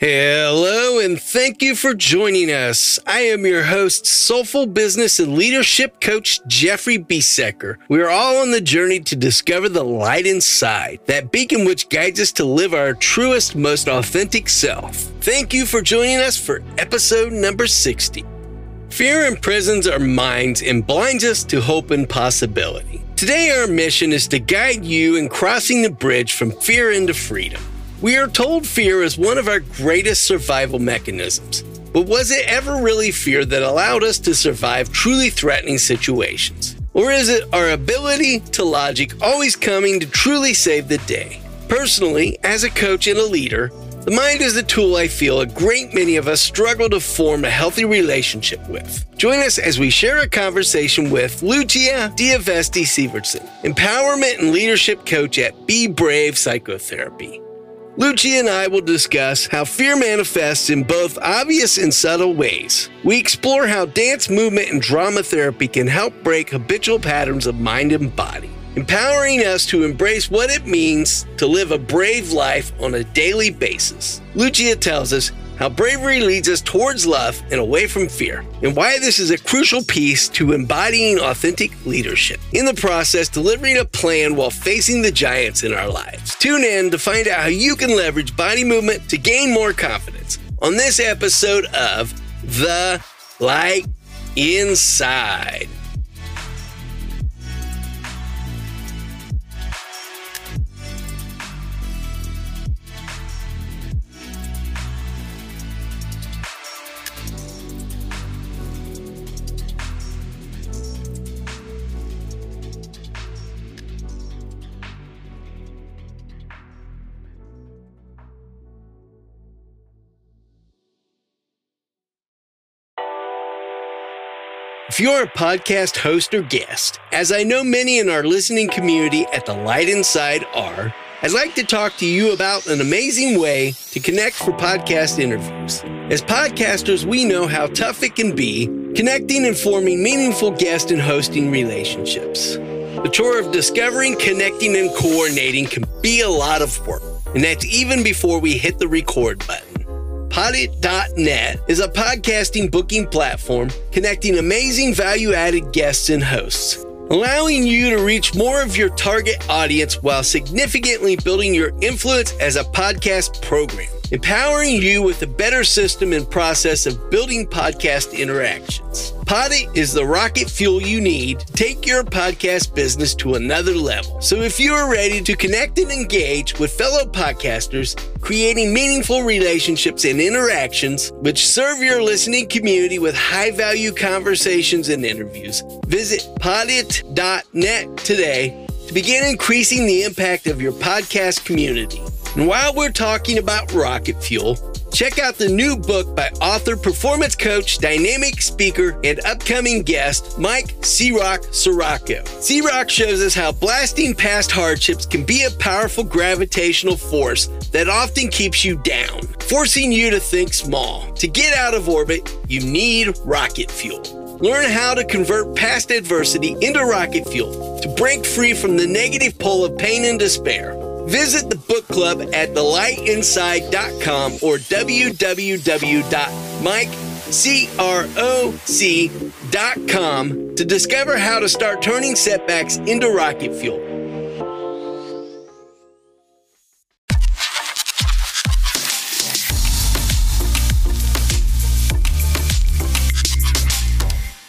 Hello, and thank you for joining us. I am your host, soulful business and leadership coach Jeffrey Biesecker. We are all on the journey to discover the light inside, that beacon which guides us to live our truest, most authentic self. Thank you for joining us for episode number 60. Fear imprisons our minds and blinds us to hope and possibility. Today, our mission is to guide you in crossing the bridge from fear into freedom. We are told fear is one of our greatest survival mechanisms. But was it ever really fear that allowed us to survive truly threatening situations? Or is it our ability to logic always coming to truly save the day? Personally, as a coach and a leader, the mind is a tool I feel a great many of us struggle to form a healthy relationship with. Join us as we share a conversation with Lucia DiVieste Severtson, empowerment and leadership coach at Be Brave Psychotherapy. Lucia and I will discuss how fear manifests in both obvious and subtle ways. We explore how dance movement and drama therapy can help break habitual patterns of mind and body, empowering us to embrace what it means to live a brave life on a daily basis. Lucia tells us how bravery leads us towards love and away from fear, and why this is a crucial piece to embodying authentic leadership. In the process, delivering a plan while facing the giants in our lives. Tune in to find out how you can leverage body movement to gain more confidence on this episode of The Light Inside. If you're a podcast host or guest, as I know many in our listening community at The Light Inside are, I'd like to talk to you about an amazing way to connect for podcast interviews. As podcasters, we know how tough it can be connecting and forming meaningful guest and hosting relationships. The chore of discovering, connecting, and coordinating can be a lot of work, and that's even before we hit the record button. Poddit.net is a podcasting booking platform connecting amazing value added guests and hosts, allowing you to reach more of your target audience while significantly building your influence as a podcast program, empowering you with a better system and process of building podcast interactions. Poddit is the rocket fuel you need to take your podcast business to another level. So if you are ready to connect and engage with fellow podcasters, creating meaningful relationships and interactions which serve your listening community with high value conversations and interviews, visit poddit.net today to begin increasing the impact of your podcast community. And while we're talking about rocket fuel, Check out the new book by author, performance coach, dynamic speaker, and upcoming guest, Mike C-Roc Ciorrocco. Shows us how blasting past hardships can be a powerful gravitational force that often keeps you down, forcing you to think small. To get out of orbit, you need rocket fuel. Learn how to convert past adversity into rocket fuel to break free from the negative pull of pain and despair. Visit the book club at thelightinside.com or www.mikecroc.com to discover how to start turning setbacks into rocket fuel.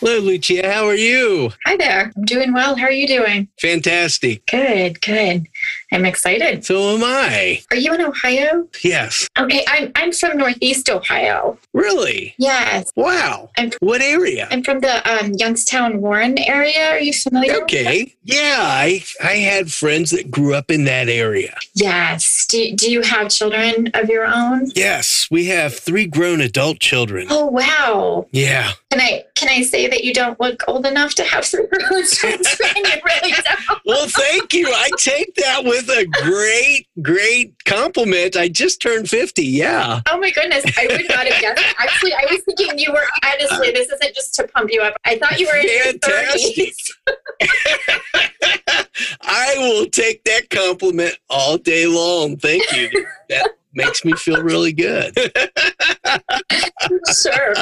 Hello, Lucia. How are you? Hi there. I'm doing well. How are you doing? Fantastic. Good, good. I'm excited. So am I. Are you in Ohio? Yes. Okay, I'm I'm from Northeast Ohio. Really? Yes. Wow. I'm What area? I'm from the um, Youngstown Warren area. Are you familiar? with that? Okay. Yeah, I I had friends that grew up in that area. Yes. Do, do you have children of your own? Yes, we have three grown adult children. Oh wow. Yeah. Can I can I say that you don't look old enough to have three grown children? you really don't. Well, thank you. I take that with a great, great compliment. I just turned 50. Yeah. Oh my goodness, I would not have guessed. that. Actually, I was thinking you were honestly. This isn't just to pump you up. I thought you were in your Fantastic. I will take that compliment all day long. Thank you. That makes me feel really good. sure.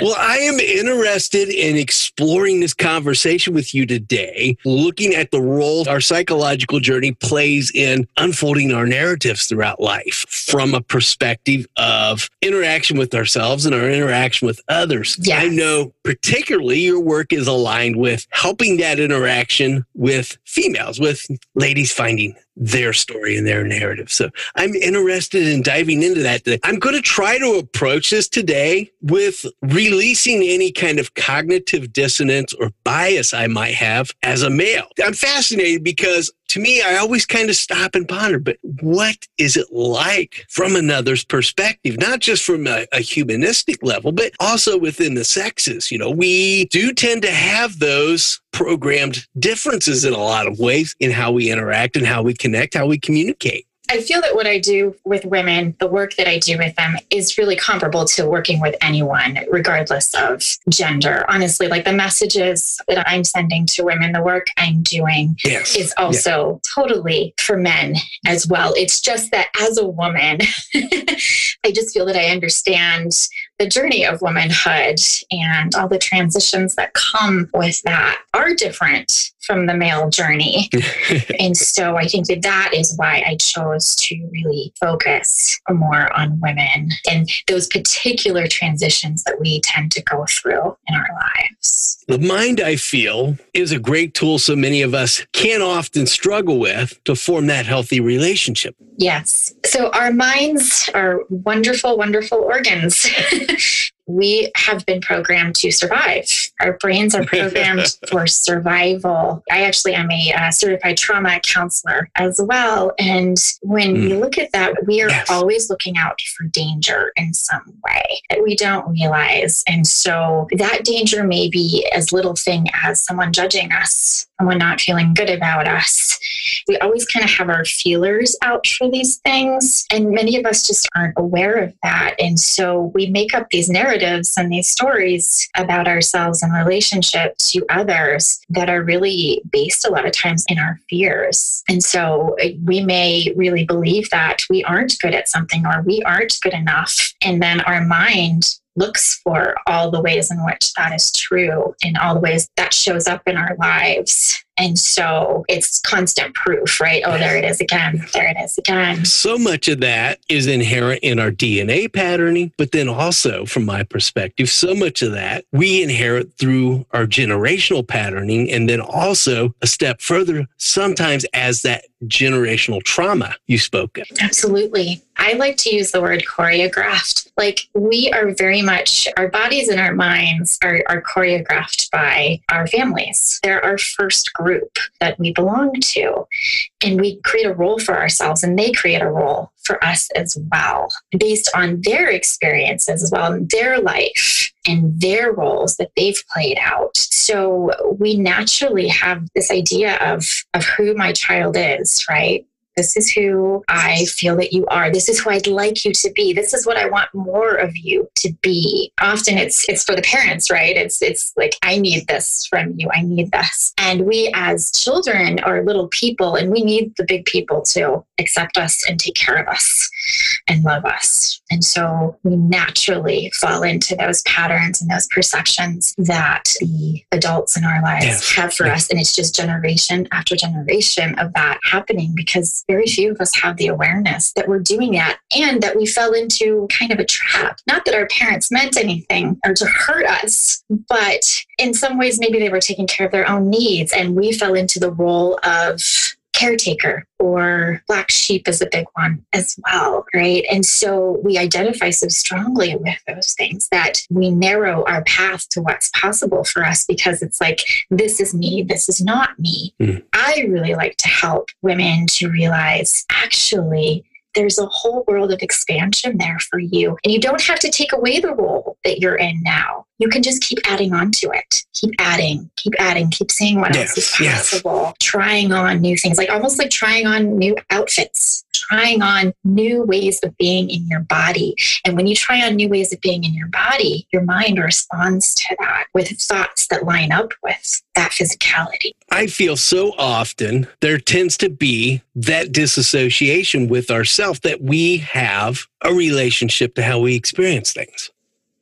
well, I am interested in exploring this conversation with you today, looking at the role our psychological journey plays in unfolding our narratives throughout life from a perspective of interaction with ourselves and our interaction with others. Yes. I know particularly your work is aligned with helping that interaction with females, with ladies finding their story and their narrative. So I'm interested in diving into that. I'm going to try to approach this today with releasing any kind of cognitive dissonance or bias I might have as a male. I'm fascinated because to me, I always kind of stop and ponder, but what is it like from another's perspective? Not just from a, a, humanistic level, but also within the sexes. You know, we do tend to have those programmed differences in a lot of ways in how we interact and how we connect, how we communicate. I feel that what I do with women, the work that I do with them, is really comparable to working with anyone, regardless of gender. Honestly, like the messages that I'm sending to women, the work I'm doing yes. is also yeah. totally for men as well. It's just that as a woman, I just feel that I understand the journey of womanhood and all the transitions that come with that are different from the male journey. and so I think that that is why I chose to really focus more on women and those particular transitions that we tend to go through in our lives. The mind, I feel, is a great tool so many of us can often struggle with to form that healthy relationship. Yes. So our minds are wonderful, wonderful organs. we have been programmed to survive. Our brains are programmed for survival. I actually am a uh, certified trauma counselor as well. And when mm. we look at that, we are yes. always looking out for danger in some way that we don't realize. And so that danger may be as little thing as someone judging us, someone not feeling good about us. We always kind of have our feelers out for these things. And many of us just aren't aware of that. And so we make up these narratives narratives and these stories about ourselves and relationship to others that are really based a lot of times in our fears. And so uh, we may really believe that we aren't good at something or we aren't good enough. And then our mind looks for all the ways in which that is true and all the ways that shows up in our lives. And so it's constant proof, right? Oh, there it is again. There it is again. So much of that is inherent in our DNA patterning, but then also, from my perspective, so much of that we inherit through our generational patterning. And then also a step further, sometimes as that generational trauma you spoke of. Absolutely. I like to use the word choreographed. Like we are very much, our bodies and our minds are, are choreographed by our families. They're our first group that we belong to. And we create a role for ourselves and they create a role for us as well, based on their experiences as well, and their life and their roles that they've played out. So we naturally have this idea of, of who my child is, right? This is who I feel that you are. This is who I'd like you to be. This is what I want more of you to be. Often it's it's for the parents, right? It's it's like I need this from you. I need this. And we as children are little people and we need the big people to accept us and take care of us and love us. And so we naturally fall into those patterns and those perceptions that the adults in our lives have for us. And it's just generation after generation of that happening because very few of us have the awareness that we're doing that and that we fell into kind of a trap. Not that our parents meant anything or to hurt us, but in some ways, maybe they were taking care of their own needs. And we fell into the role of caretaker or black sheep is a big one as well, right? And so we identify so strongly with those things that we narrow our path to what's possible for us because it's like, this is me, this is not me. Mm. I really like to help women to realize actually, there's a whole world of expansion there for you. And you don't have to take away the role that you're in now. You can just keep adding on to it. Keep adding, keep adding, keep seeing what yes, else is possible. Yes. Trying on new things, like almost like trying on new outfits, trying on new ways of being in your body. And when you try on new ways of being in your body, your mind responds to that with thoughts that line up with that physicality. I feel so often there tends to be that disassociation with ourself that we have a relationship to how we experience things.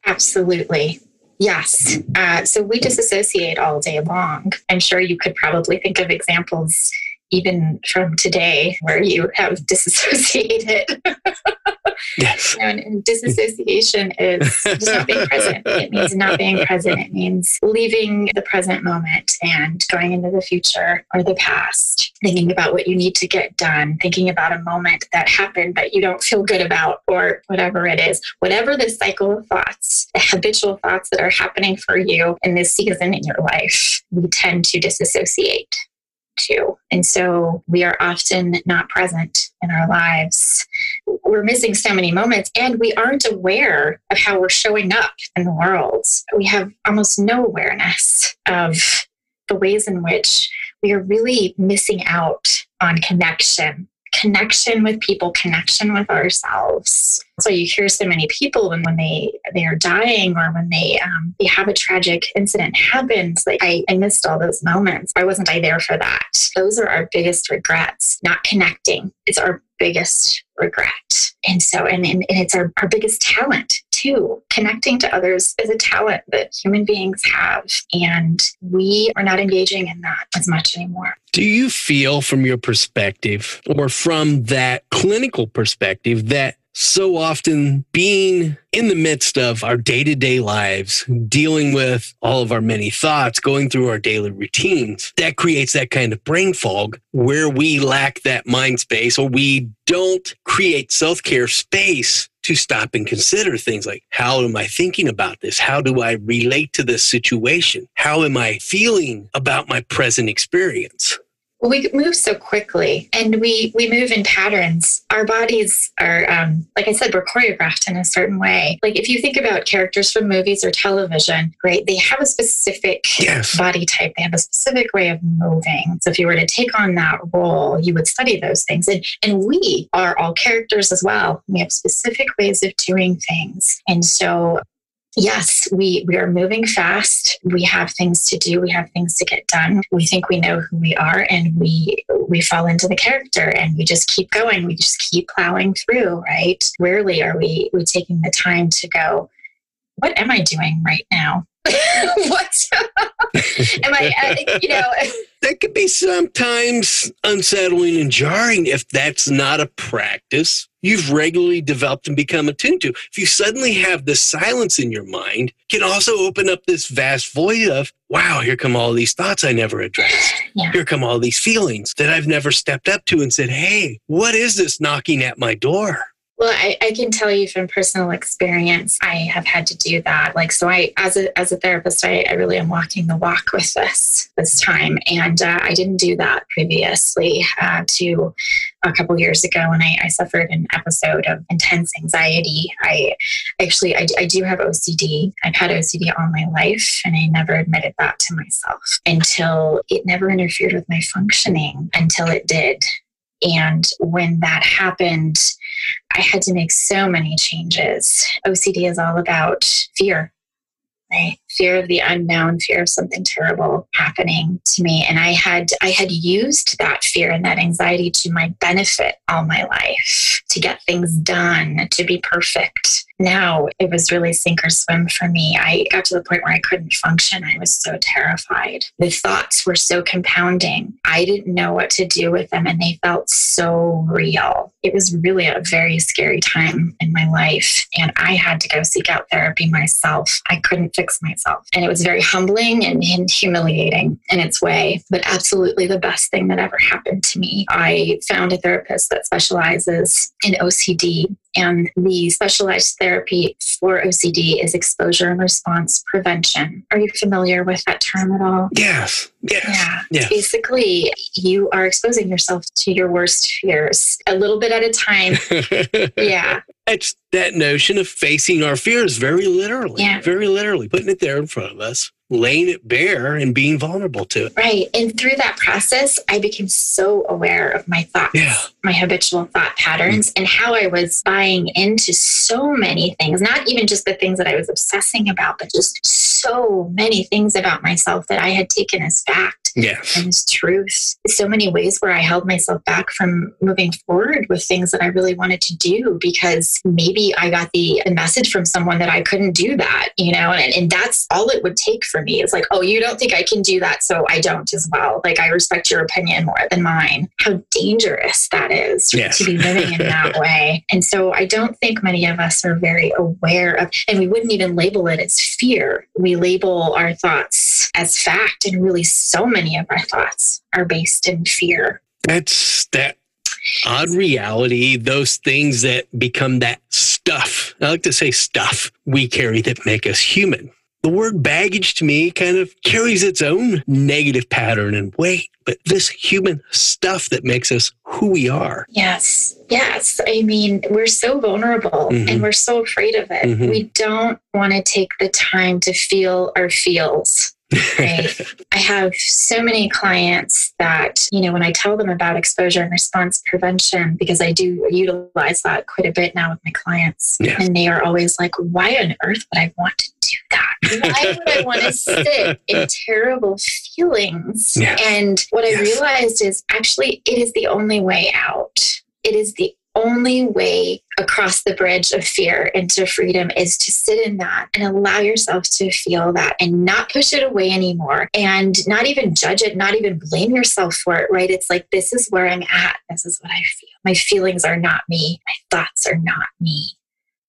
Absolutely. Yes. Uh, so we disassociate all day long. I'm sure you could probably think of examples even from today where you have disassociated. Yes. and disassociation is just not being present. It means not being present. It means leaving the present moment and going into the future or the past, thinking about what you need to get done, thinking about a moment that happened that you don't feel good about, or whatever it is. Whatever the cycle of thoughts, the habitual thoughts that are happening for you in this season in your life, we tend to disassociate to. And so we are often not present in our lives. We're missing so many moments and we aren't aware of how we're showing up in the world. We have almost no awareness of the ways in which we are really missing out on connection connection with people, connection with ourselves. So you hear so many people when, when they they are dying or when they um, they have a tragic incident happens. Like I, I missed all those moments. Why wasn't I there for that? Those are our biggest regrets. Not connecting. It's our biggest regret. And so and, and, and it's our, our biggest talent too. Connecting to others is a talent that human beings have, and we are not engaging in that as much anymore. Do you feel, from your perspective or from that clinical perspective, that so often being in the midst of our day to day lives, dealing with all of our many thoughts, going through our daily routines, that creates that kind of brain fog where we lack that mind space or we don't create self care space to stop and consider things like how am I thinking about this? How do I relate to this situation? How am I feeling about my present experience? Well, we move so quickly and we we move in patterns. Our bodies are um, like i said we're choreographed in a certain way. Like if you think about characters from movies or television right they have a specific yes. body type. They have a specific way of moving. So if you were to take on that role you would study those things. And and we are all characters as well. We have specific ways of doing things. And so yes, we, we are moving fast. We have things to do. We have things to get done. We think we know who we are and we we fall into the character and we just keep going. We just keep plowing through, right? Rarely are we we taking the time to go, what am I doing right now? what am I, uh, you know? that could be sometimes unsettling and jarring if that's not a practice you've regularly developed and become attuned to. If you suddenly have this silence in your mind, can also open up this vast void of, wow, here come all these thoughts I never addressed. Yeah. Here come all these feelings that I've never stepped up to and said, hey, what is this knocking at my door? Well, I, I, can tell you from personal experience, I have had to do that. Like, so I, as a, as a therapist, I, I really am walking the walk with this, this time. And uh, I didn't do that previously uh, to a couple years ago when I, I, suffered an episode of intense anxiety. I actually, I, I do have OCD. I've had OCD all my life and I never admitted that to myself until it never interfered with my functioning until it did. And when that happened, I had to make so many changes. OCD is all about fear, right? Fear of the unknown, fear of something terrible happening to me. And I had I had used that fear and that anxiety to my benefit all my life to get things done, to be perfect now it was really sink or swim for me. I got to the point where I couldn't function. I was so terrified. The thoughts were so compounding. I didn't know what to do with them, and they felt so real. It was really a very scary time in my life, and I had to go seek out therapy myself. I couldn't fix myself. And it was very humbling and, and humiliating in its way, but absolutely the best thing that ever happened to me. I found a therapist that specializes in OCD and the specialized therapy for OCD is exposure and response prevention. Are you familiar with that term at all? Yes. Yes. Yeah. Yes. Basically, you are exposing yourself to your worst fears a little bit at a time. yeah. It's that notion of facing our fears very literally. Yeah. Very literally, putting it there in front of us, laying it bare and being vulnerable to it. Right. And through that process, I became so aware of my thoughts, yeah. my habitual thought patterns, mm-hmm. and how I was buying into so many things, not even just the things that I was obsessing about, but just so many things about myself that I had taken as fact Yeah. and truth. So many ways where I held myself back from moving forward with things that I really wanted to do because maybe I got the, message from someone that I couldn't do that, you know, and, and that's all it would take for me. It's like, oh, you don't think I can do that, so I don't as well. Like I respect your opinion more than mine. How dangerous that is to be living in that way. And so I don't think many of us are very aware of, and we wouldn't even label it as fear. We label our thoughts as fact, and really so many of our thoughts are based in fear. That's that odd reality, those things that become that stuff. I like to say stuff we carry that make us human. The word baggage to me kind of carries its own negative pattern and weight, but this human stuff that makes us who we are. Yes. Yes. I mean, we're so vulnerable Mhm. and we're so afraid of it. Mhm. We don't want to take the time to feel our feels. I have so many clients that, you know, when I tell them about exposure and response prevention, because I do utilize that quite a bit now with my clients, Yes. and they are always like, why on earth would I want to do that? Why would I want to sit in terrible feelings? Yes. And what I realized is actually it is the only way out. It is the only way across the bridge of fear into freedom is to sit in that and allow yourself to feel that and not push it away anymore and not even judge it, not even blame yourself for it, right? It's like, this is where I'm at. This is what I feel. My feelings are not me. My thoughts are not me.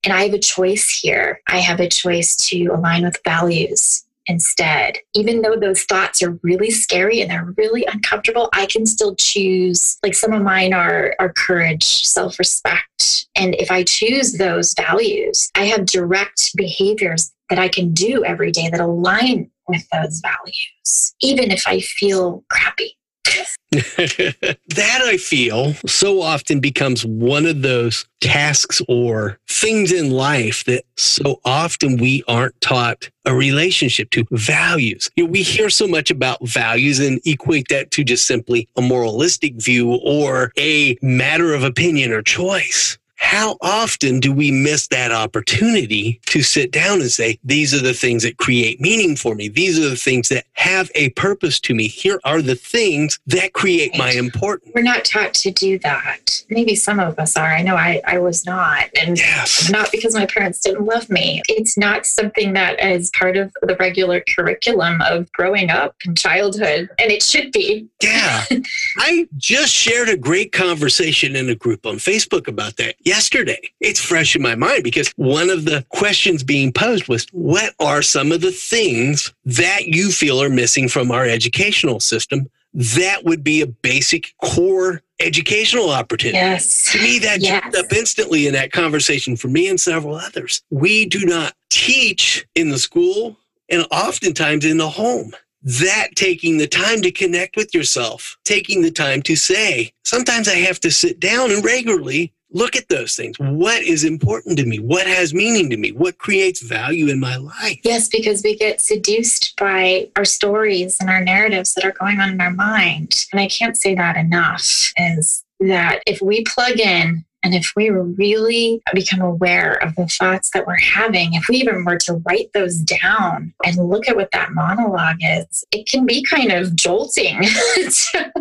And I have a choice here. I have a choice to align with values instead. Even though those thoughts are really scary and they're really uncomfortable, I can still choose. Like some of mine are, are courage, self respect. And if I choose those values, I have direct behaviors that I can do every day that align with those values, even if I feel crappy. that I feel so often becomes one of those tasks or things in life that so often we aren't taught a relationship to values. You know, we hear so much about values and equate that to just simply a moralistic view or a matter of opinion or choice. How often do we miss that opportunity to sit down and say, these are the things that create meaning for me? These are the things that have a purpose to me. Here are the things that create my importance. We're not taught to do that. Maybe some of us are. I know I, I was not. And Yes. not because my parents didn't love me. It's not something that is part of the regular curriculum of growing up and childhood, and it should be. Yeah. I just shared a great conversation in a group on Facebook about that yesterday. It's fresh in my mind because one of the questions being posed was what are some of the things that you feel are missing from our educational system? That would be a basic core educational opportunity. Yes. To me, that Yes. jumped up instantly in that conversation for me and several others. We do not teach in the school and oftentimes in the home. That taking the time to connect with yourself, taking the time to say, sometimes I have to sit down and regularly look at those things. What is important to me? What has meaning to me? What creates value in my life? Yes, because we get seduced by our stories and our narratives that are going on in our mind. And I can't say that enough is that if we plug in and if we really become aware of the thoughts that we're having, if we even were to write those down and look at what that monologue is, it can be kind of jolting to,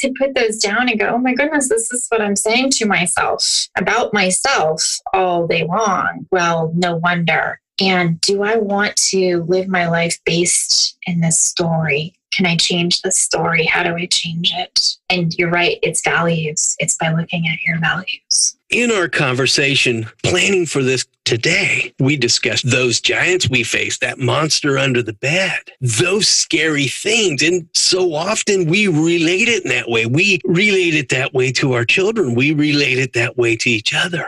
to put those down and go, oh my goodness, this is what I'm saying to myself about myself all day long. Well, no wonder. And do I want to live my life based in this story? Can I change the story? How do I change it? And you're right, it's values. It's by looking at your values. In our conversation planning for this today, we discussed those giants we face, that monster under the bed, those scary things. And so often we relate it in that way. We relate it that way to our children. We relate it that way to each other.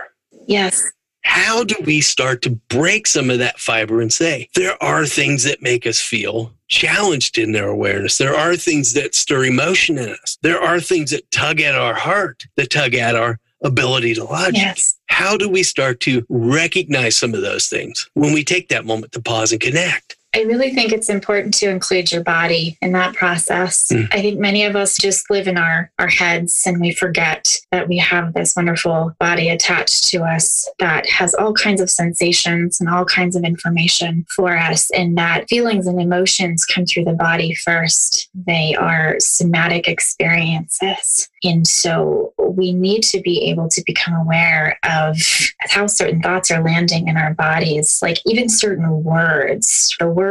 Yes. How do we start to break some of that fiber and say, there are things that make us feel challenged in their awareness? There are things that stir emotion in us. There are things that tug at our heart, that tug at our ability to logic. Yes. How do we start to recognize some of those things when we take that moment to pause and connect? I really think it's important to include your body in that process. Mm. I think many of us just live in our, our heads and we forget that we have this wonderful body attached to us that has all kinds of sensations and all kinds of information for us, and that feelings and emotions come through the body first. They are somatic experiences. And so we need to be able to become aware of how certain thoughts are landing in our bodies, like even certain words. The word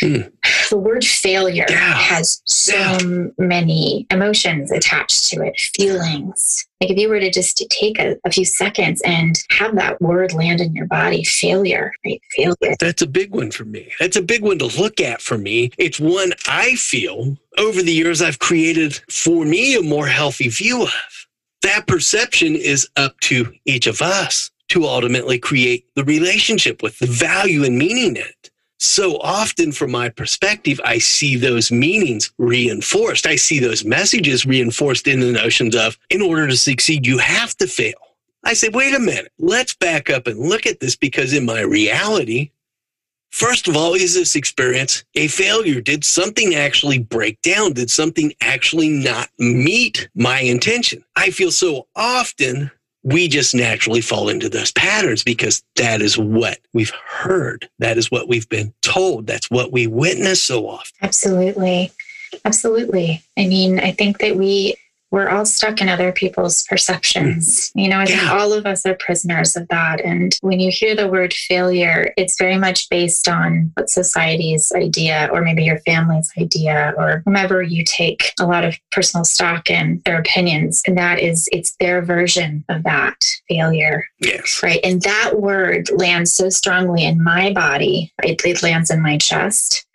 Mm. The word failure yeah. has so yeah. many emotions attached to it, feelings. Like if you were to just take a, a, few seconds and have that word land in your body, failure, right? Failure. That's a big one for me. That's a big one to look at for me. It's one I feel over the years I've created for me a more healthy view of. That perception is up to each of us to ultimately create the relationship with the value and meaning in it so often from my perspective, I see those meanings reinforced. I see those messages reinforced in the notions of, in order to succeed, you have to fail. I say, wait a minute, let's back up and look at this because in my reality, first of all, is this experience a failure? Did something actually break down? Did something actually not meet my intention? I feel so often we just naturally fall into those patterns because that is what we've heard. That is what we've been told. That's what we witness so often. Absolutely. Absolutely. I mean, I think that we we're all stuck in other people's perceptions. Mm. You know, I think all of us are prisoners of that. And when you hear the word failure, it's very much based on what society's idea, or maybe your family's idea, or whomever you take a lot of personal stock in their opinions. And that is, it's their version of that failure. Yes. Right. And that word lands so strongly in my body, it, it lands in my chest.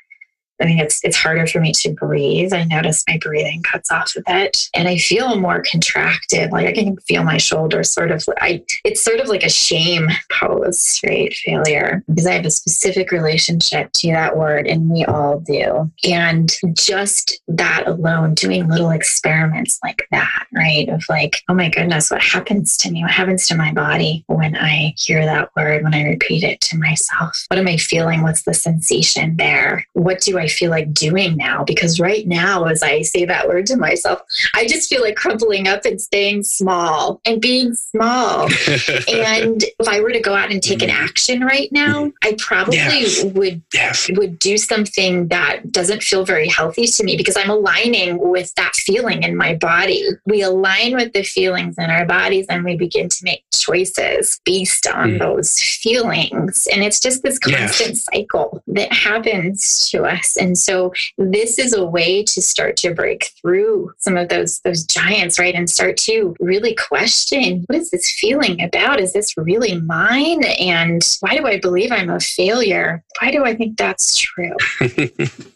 I mean, it's it's harder for me to breathe. I notice my breathing cuts off a bit, and I feel more contracted. Like I can feel my shoulders sort of. I it's sort of like a shame pose, right? Failure, because I have a specific relationship to that word, and we all do. And just that alone, doing little experiments like that, right? Of like, oh my goodness, what happens to me? What happens to my body when I hear that word? When I repeat it to myself? What am I feeling? What's the sensation there? What do I I feel like doing now? Because right now, as I say that word to myself, I just feel like crumpling up and staying small and being small. and if I were to go out and take an mm-hmm. action right now, I probably yes. would yes. would do something that doesn't feel very healthy to me because I'm aligning with that feeling in my body. We align with the feelings in our bodies and we begin to make choices based on mm. those feelings. And it's just this constant yes. cycle that happens to us and so this is a way to start to break through some of those those giants, right? And start to really question what is this feeling about? Is this really mine? And why do I believe I'm a failure? Why do I think that's true?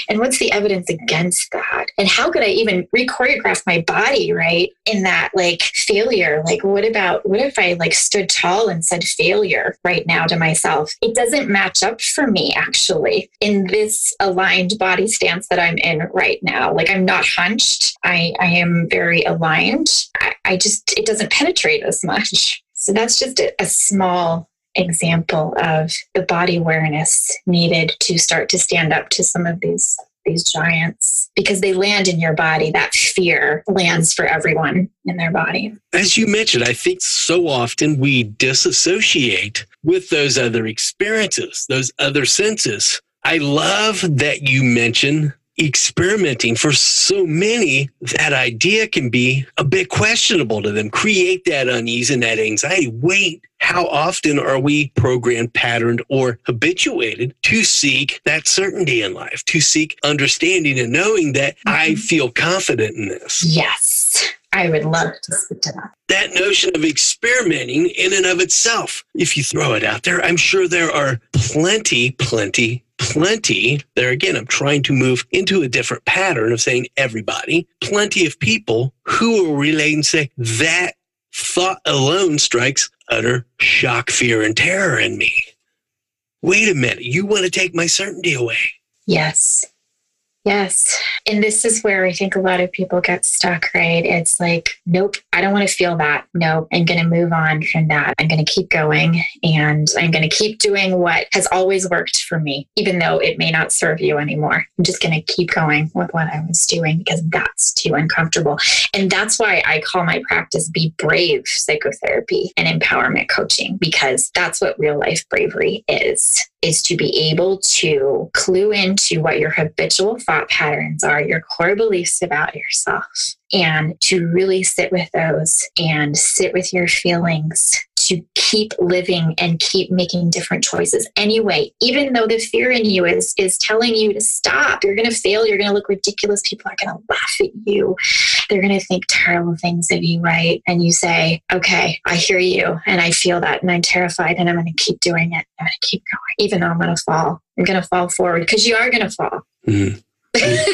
and what's the evidence against that? And how could I even re-choreograph my body, right? In that like failure. Like what about what if I like stood tall and said failure right now to myself? It doesn't match up for me actually in this aligned aligned body stance that I'm in right now. Like I'm not hunched. I, I am very aligned. I, I just, it doesn't penetrate as much. So that's just a, a small example of the body awareness needed to start to stand up to some of these these giants. Because they land in your body that fear lands for everyone in their body. As you mentioned i think so often we disassociate with those other experiences those other senses. I love that you mention experimenting for so many that idea can be a bit questionable to them. Create that unease and that anxiety. Wait how often are we programmed patterned or habituated to seek that certainty in life to seek understanding and knowing that mm-hmm. i feel confident in this? Yes. I would love to speak to that. That notion of experimenting in and of itself, if you throw it out there, I'm sure there are plenty, plenty plenty, there again, I'm trying to move into a different pattern of saying everybody, plenty of people who will relate and say that thought alone strikes utter shock, fear, and terror in me. Wait a minute, you want to take my certainty away. Yes. Yes. And this is where I think a lot of people get stuck, right? It's like, nope, I don't want to feel that. No, I'm going to move on from that. I'm going to keep going and I'm going to keep doing what has always worked for me, even though it may not serve you anymore. I'm just going to keep going with what I was doing because that's too uncomfortable. And that's why I call my practice Be Brave Psychotherapy and Empowerment Coaching, because that's what real life bravery is is to be able to clue into what your habitual thought patterns are, your core beliefs about yourself, and to really sit with those and sit with your feelings to keep living and keep making different choices anyway even though the fear in you is is telling you to stop. You're going to fail. You're going to look ridiculous. People are going to laugh at you. They're going to think terrible things of you right? And you say okay i hear you and i feel that and i'm terrified and i'm going to keep doing it. I'm going to keep going even though i'm going to fall. I'm going to fall forward because you are going to fall. Mm-hmm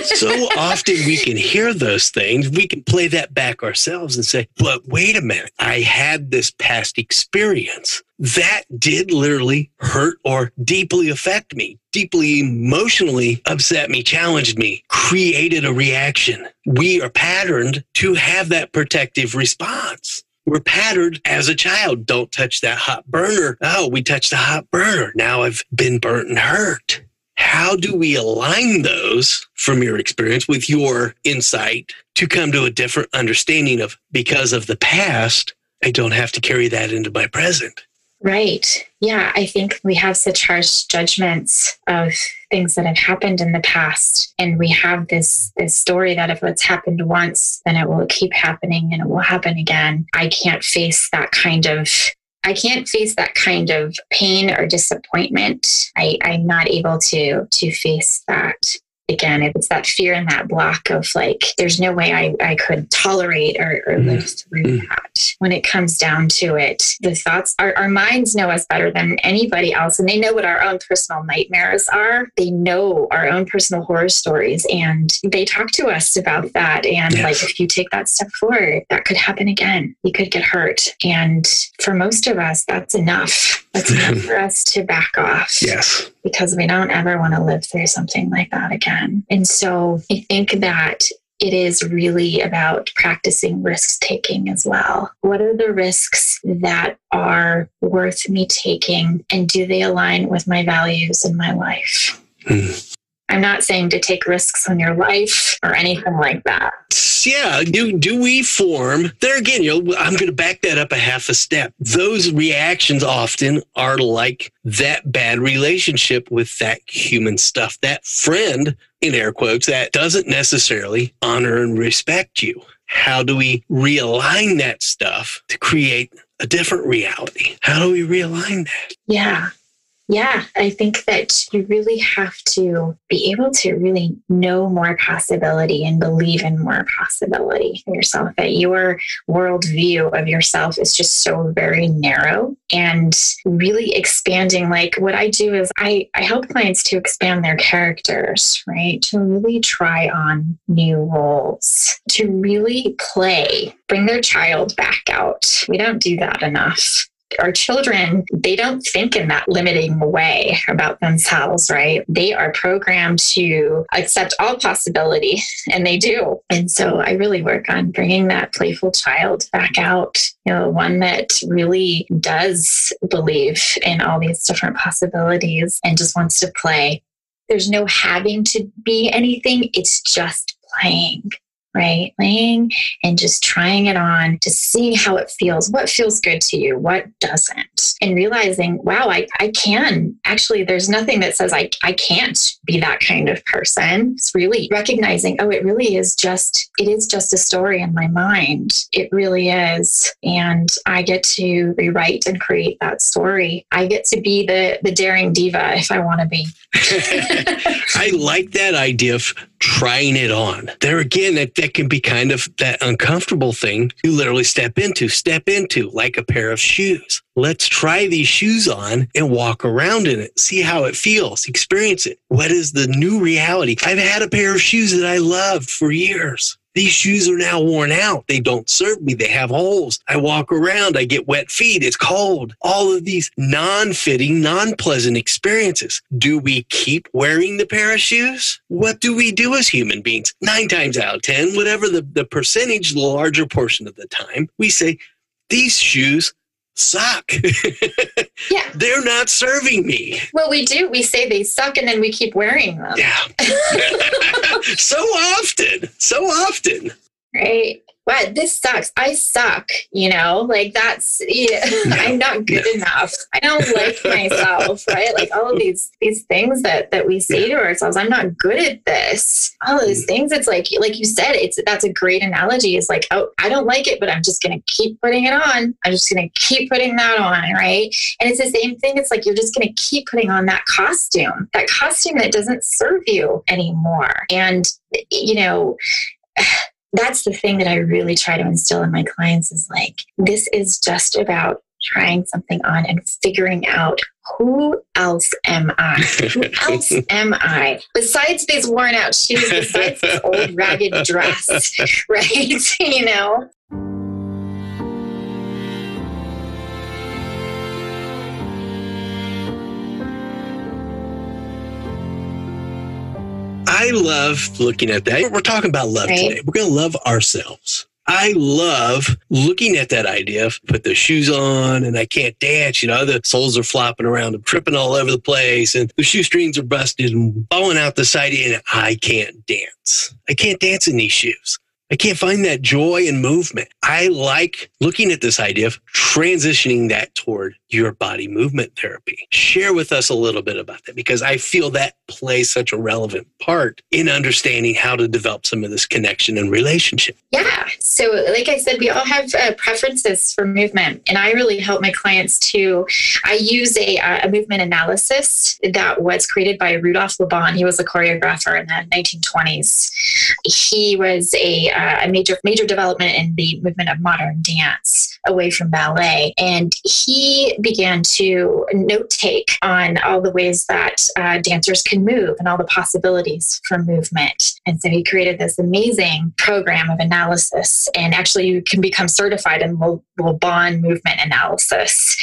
so often we can hear those things. We can play that back ourselves and say, but wait a minute, I had this past experience that did literally hurt or deeply affect me, deeply emotionally upset me, challenged me, created a reaction. We are patterned to have that protective response. We're patterned as a child. Don't touch that hot burner. Oh, we touched the hot burner. Now I've been burnt and hurt how do we align those from your experience with your insight to come to a different understanding of because of the past, I don't have to carry that into my present? Right. Yeah. I think we have such harsh judgments of things that have happened in the past. And we have this, this story that if it's happened once, then it will keep happening and it will happen again. I can't face that kind of I can't face that kind of pain or disappointment. I, I'm not able to to face that again, it's that fear and that block of like, there's no way I, I could tolerate or, or mm. live through mm. that. When it comes down to it, the thoughts, our, our minds know us better than anybody else, and they know what our own personal nightmares are. They know our own personal horror stories, and they talk to us about that. And yes. like, if you take that step forward, that could happen again. You could get hurt. And for most of us, that's enough. That's enough for us to back off. Yes because we don't ever want to live through something like that again. And so I think that it is really about practicing risk taking as well. What are the risks that are worth me taking, and do they align with my values in my life? Mm. I'm not saying to take risks on your life or anything like that. Yeah, do do we form there again? You know, I'm going to back that up a half a step. Those reactions often are like that bad relationship with that human stuff, that friend in air quotes that doesn't necessarily honor and respect you. How do we realign that stuff to create a different reality? How do we realign that? Yeah. Yeah, I think that you really have to be able to really know more possibility and believe in more possibility for yourself. That your worldview of yourself is just so very narrow and really expanding. Like what I do is I, I help clients to expand their characters, right? To really try on new roles, to really play, bring their child back out. We don't do that enough our children, they don't think in that limiting way about themselves, right? They are programmed to accept all possibility, and they do. And so I really work on bringing that playful child back out, you know, one that really does believe in all these different possibilities and just wants to play. There's no having to be anything, it's just playing right? Laying and just trying it on, to seeing how it feels, what feels good to you, what doesn't, and realizing, wow, I, I can actually, there's nothing that says I, I can't be that kind of person. It's really recognizing, oh, it really is just, it is just a story in my mind. It really is. And I get to rewrite and create that story. I get to be the, the daring diva if I want to be. I like that idea trying it on. There again, that, that can be kind of that uncomfortable thing you literally step into, step into like a pair of shoes. Let's try these shoes on and walk around in it, see how it feels, experience it. What is the new reality? I've had a pair of shoes that I loved for years. These shoes are now worn out. They don't serve me. They have holes. I walk around. I get wet feet. It's cold. All of these non fitting, non pleasant experiences. Do we keep wearing the pair of shoes? What do we do as human beings? Nine times out of 10, whatever the, the percentage, the larger portion of the time, we say, these shoes suck. yeah. They're not serving me. Well, we do. We say they suck and then we keep wearing them. Yeah. so often. So often. Right wow, this sucks. I suck, you know, like that's, yeah, no, I'm not good no. enough. I don't like myself, right? Like all of these, these things that, that we say yeah. to ourselves, I'm not good at this. All of these mm. things. It's like, like you said, it's, that's a great analogy. It's like, oh, I don't like it, but I'm just going to keep putting it on. I'm just going to keep putting that on. Right. And it's the same thing. It's like, you're just going to keep putting on that costume, that costume that doesn't serve you anymore. And, you know, that's the thing that I really try to instill in my clients is like, this is just about trying something on and figuring out who else am I? Who else am I? Besides these worn out shoes, besides this old ragged dress, right? you know? I love looking at that. We're talking about love right. today. We're going to love ourselves. I love looking at that idea of put the shoes on and I can't dance. You know, the soles are flopping around and tripping all over the place and the shoestrings are busted and falling out the side and I can't dance. I can't dance in these shoes. I can't find that joy and movement. I like looking at this idea of transitioning that toward your body movement therapy. Share with us a little bit about that because I feel that plays such a relevant part in understanding how to develop some of this connection and relationship. Yeah. So, like I said, we all have uh, preferences for movement, and I really help my clients to. I use a, uh, a movement analysis that was created by Rudolf Laban. He was a choreographer in the 1920s. He was a, uh, a major major development in the movement of modern dance away from ballet, and he began to note take on all the ways that uh, dancers can move and all the possibilities for movement. And so he created this amazing program of analysis. And actually, you can become certified in Laban movement analysis.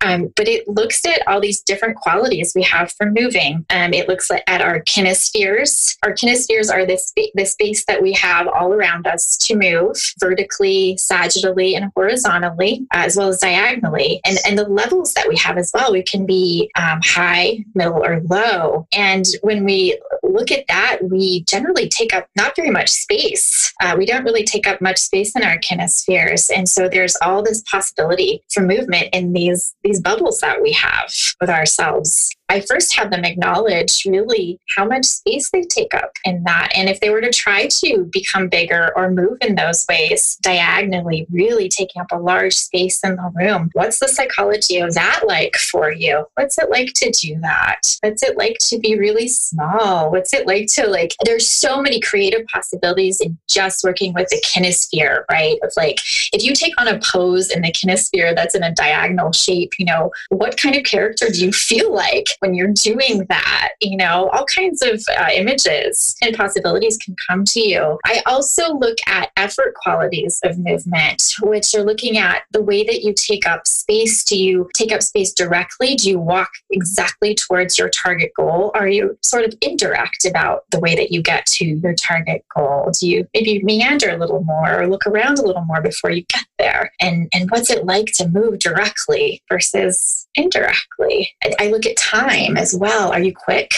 Um, but it looks at all these different qualities we have for moving. Um, it looks at our kinespheres. Our kinespheres are this, the space that we have all around us to move vertically, sagittally, and horizontally, as well as diagonally. And, and the levels that we have as well. We can be um, high, middle, or low. And when we look at that, we generally take up not very much space. Uh, we don't really take up much space in our kinespheres. And so there's all this possibility for movement in these, these bubbles that we have with ourselves. I first have them acknowledge really how much space they take up in that. And if they were to try to become bigger or move in those ways diagonally, really taking up a large space in the room, what's the psychology of that like for you? What's it like to do that? What's it like to be really small? What's it like to like, there's so many creative possibilities in just working with the kinesphere, right? Of like, if you take on a pose in the kinesphere that's in a diagonal shape, you know, what kind of character do you feel like? When you're doing that, you know, all kinds of uh, images and possibilities can come to you. I also look at effort qualities of movement, which are looking at the way that you take up space. Do you take up space directly? Do you walk exactly towards your target goal? Are you sort of indirect about the way that you get to your target goal? Do you maybe meander a little more or look around a little more before you get there? And and what's it like to move directly versus indirectly? I, I look at time time as well. Are you quick?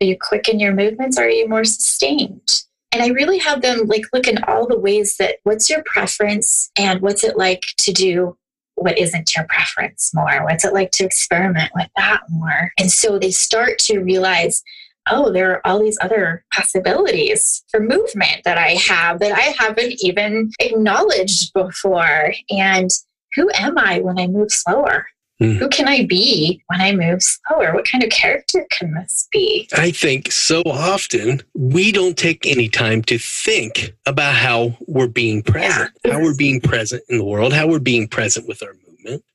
Are you quick in your movements? Are you more sustained? And I really have them like look in all the ways that what's your preference and what's it like to do what isn't your preference more? What's it like to experiment with that more? And so they start to realize, oh, there are all these other possibilities for movement that I have that I haven't even acknowledged before. And who am I when I move slower? Mm. Who can I be when I move slower? What kind of character can this be? I think so often we don't take any time to think about how we're being present, yeah. how we're being present in the world, how we're being present with our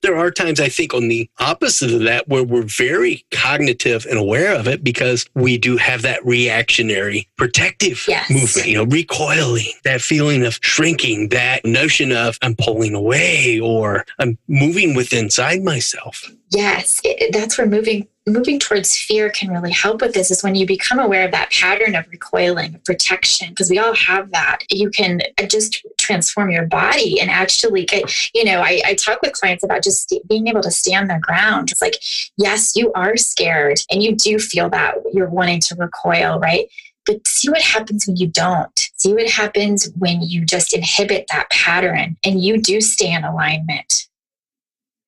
There are times I think on the opposite of that where we're very cognitive and aware of it because we do have that reactionary protective Yes. movement, you know, recoiling, that feeling of shrinking, that notion of I'm pulling away or I'm moving with inside myself. Yes, it, that's where moving moving towards fear can really help with this is when you become aware of that pattern of recoiling, protection, because we all have that. You can uh, just transform your body and actually get, you know, I, I talk with clients about just st- being able to stand their ground. It's like, yes, you are scared and you do feel that you're wanting to recoil, right? But see what happens when you don't. See what happens when you just inhibit that pattern and you do stay in alignment,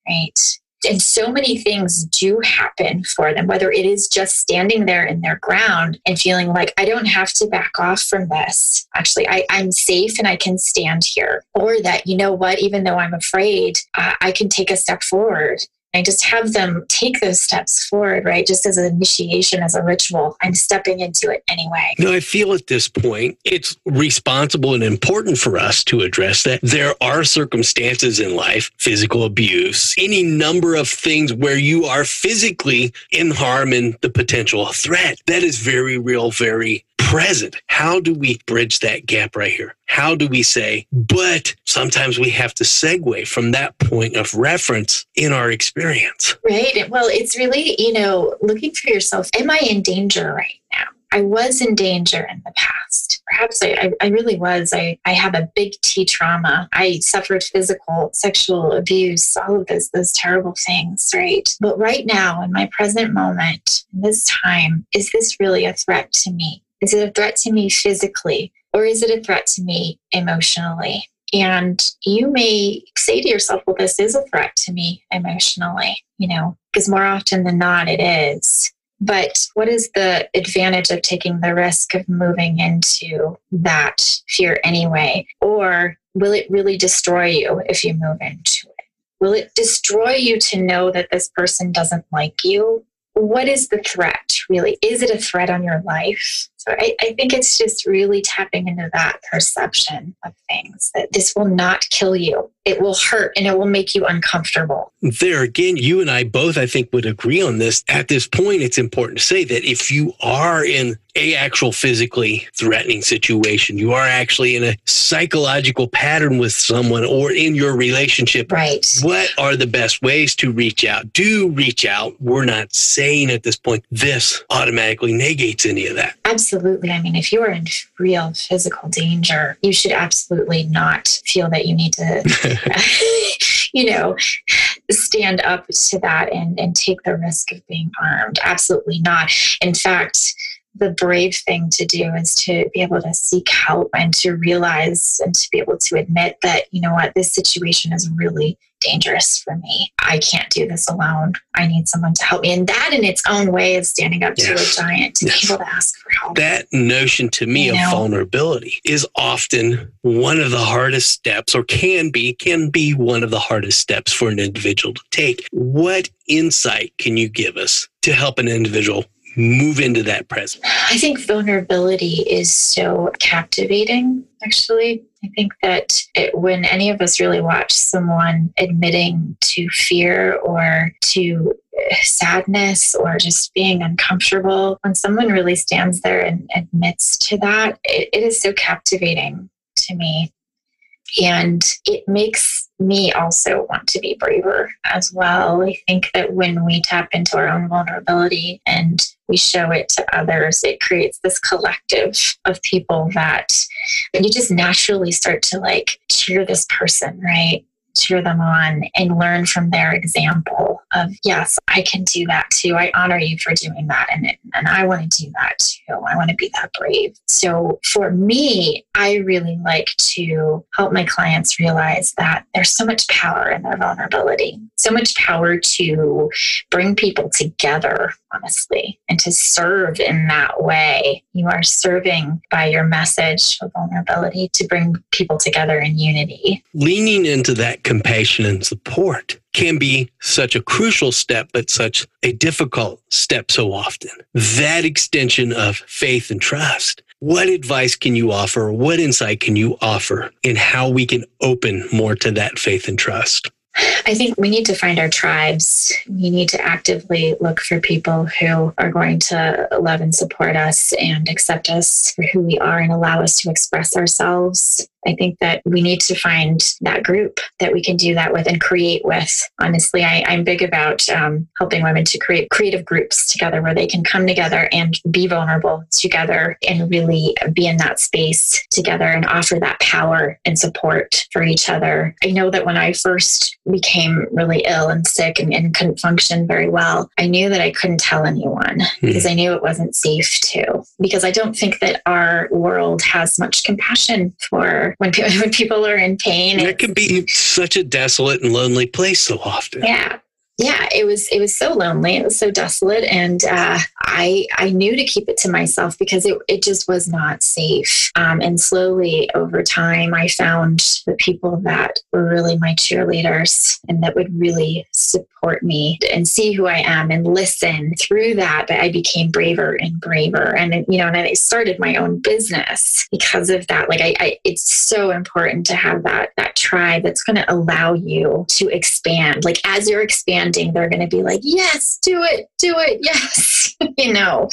right? And so many things do happen for them, whether it is just standing there in their ground and feeling like, I don't have to back off from this. Actually, I, am safe and I can stand here. Or that, you know what, even though I'm afraid, uh, I can take a step forward. I just have them take those steps forward, right? Just as an initiation, as a ritual. I'm stepping into it anyway. Know, I feel at this point it's responsible and important for us to address that there are circumstances in life, physical abuse, any number of things where you are physically in harm and the potential threat. That is very real, very present. How do we bridge that gap right here? How do we say, but sometimes we have to segue from that point of reference in our experience? Right. Well, it's really, you know, looking for yourself. Am I in danger right now? I was in danger in the past. Perhaps I, I, really was. I, I have a big T trauma. I suffered physical, sexual abuse, all of those, those terrible things, right? But right now, in my present moment, in this time, is this really a threat to me? Is it a threat to me physically or is it a threat to me emotionally? And you may say to yourself, well, this is a threat to me emotionally, you know, because more often than not it is. But what is the advantage of taking the risk of moving into that fear anyway? Or will it really destroy you if you move into it? Will it destroy you to know that this person doesn't like you? What is the threat really? Is it a threat on your life? So I, I, think it's just really tapping into that perception of things that this will not kill you. It will hurt and it will make you uncomfortable. There again, you and I both, I think, would agree on this. At this point, it's important to say that if you are in a actual physically threatening situation, you are actually in a psychological pattern with someone or in your relationship. Right. What are the best ways to reach out? Do reach out. We're not saying at this point this automatically negates any of that. Absolutely absolutely. I mean, if you are in real physical danger, you should absolutely not feel that you need to, you know, stand up to that and, and take the risk of being armed. Absolutely not. In fact, the brave thing to do is to be able to seek help and to realize and to be able to admit that, you know what, this situation is really dangerous for me. I can't do this alone. I need someone to help me. And that in its own way is standing up yes. to a giant to yes. be able to ask for help. That notion to me you of know? vulnerability is often one of the hardest steps or can be can be one of the hardest steps for an individual to take. What insight can you give us to help an individual move into that present? I think vulnerability is so captivating, actually. I think that it, when any of us really watch someone admitting to fear or to sadness or just being uncomfortable, when someone really stands there and admits to that, it, it is so captivating to me. And it makes me also want to be braver as well. I think that when we tap into our own vulnerability and we show it to others, it creates this collective of people that you just naturally start to like cheer this person, right? cheer them on and learn from their example of yes i can do that too. I honor you for doing that and, and i want to do that too. I want to be that brave. So for me i really like to help my clients realize that there's so much power in their vulnerability so much power to bring people together honestly and to serve in that way. You are serving by your message of vulnerability to bring people together in unity. Leaning into that compassion and support can be such a crucial step, but such a difficult step so often. That extension of faith and trust. What advice can you offer? What insight can you offer in how we can open more to that faith and trust? I think we need to find our tribes. We need to actively look for people who are going to love and support us and accept us for who we are and allow us to express ourselves I think that we need to find that group that we can do that with and create with. Honestly, I, am big about um, helping women to create creative groups together where they can come together and be vulnerable together and really be in that space together and offer that power and support for each other. I know that when I first became really ill and sick and, and couldn't function very well, I knew that I couldn't tell anyone mm-hmm. because I knew it wasn't safe to. Because I don't think that our world has much compassion for when people, when people are in pain. It can be such a desolate and lonely place so often. Yeah yeah it was it was so lonely. It was so desolate. And uh, i i knew to keep it to myself because it, it just was not safe. Um, and slowly over time i found the people that were really my cheerleaders and that would really support me and see who i am and listen through that i became braver and braver. And you know and i started my own business because of that. Like i, I it's so important to have that that tribe that's going to allow you to expand. Like as you're expanding they're going to be like, yes, do it, do it, yes. you know,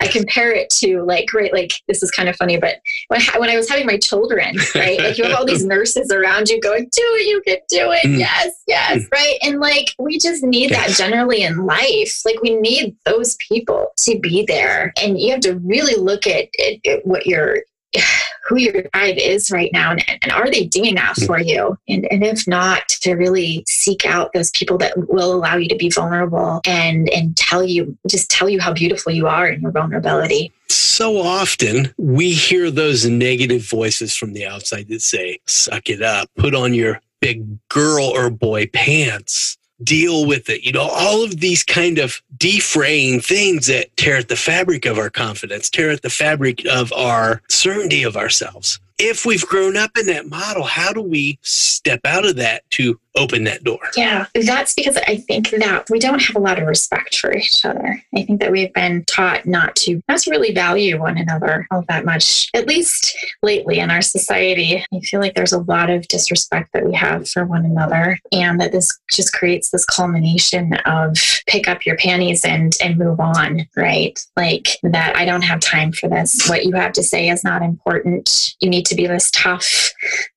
I compare it to like, right, like this is kind of funny, but when, when I was having my children, right, like you have all these nurses around you going, do it, you can do it, mm. yes, yes, mm. right. And like, we just need that generally in life. Like, we need those people to be there. And you have to really look at, at, at what you're who your guide is right now and, and are they doing that hmm. for you? And, and if not to really seek out those people that will allow you to be vulnerable and and tell you just tell you how beautiful you are in your vulnerability. So often we hear those negative voices from the outside that say suck it up. Put on your big girl or boy pants deal with it. You know, all of these kind of defraying things that tear at the fabric of our confidence, tear at the fabric of our certainty of ourselves if we've grown up in that model, how do we step out of that to open that door? Yeah, that's because I think that we don't have a lot of respect for each other. I think that we've been taught not to not to really value one another all that much. At least lately in our society, I feel like there's a lot of disrespect that we have for one another, and that this just creates this culmination of pick up your panties and and move on, right? Like that. I don't have time for this. What you have to say is not important. You need to be this tough,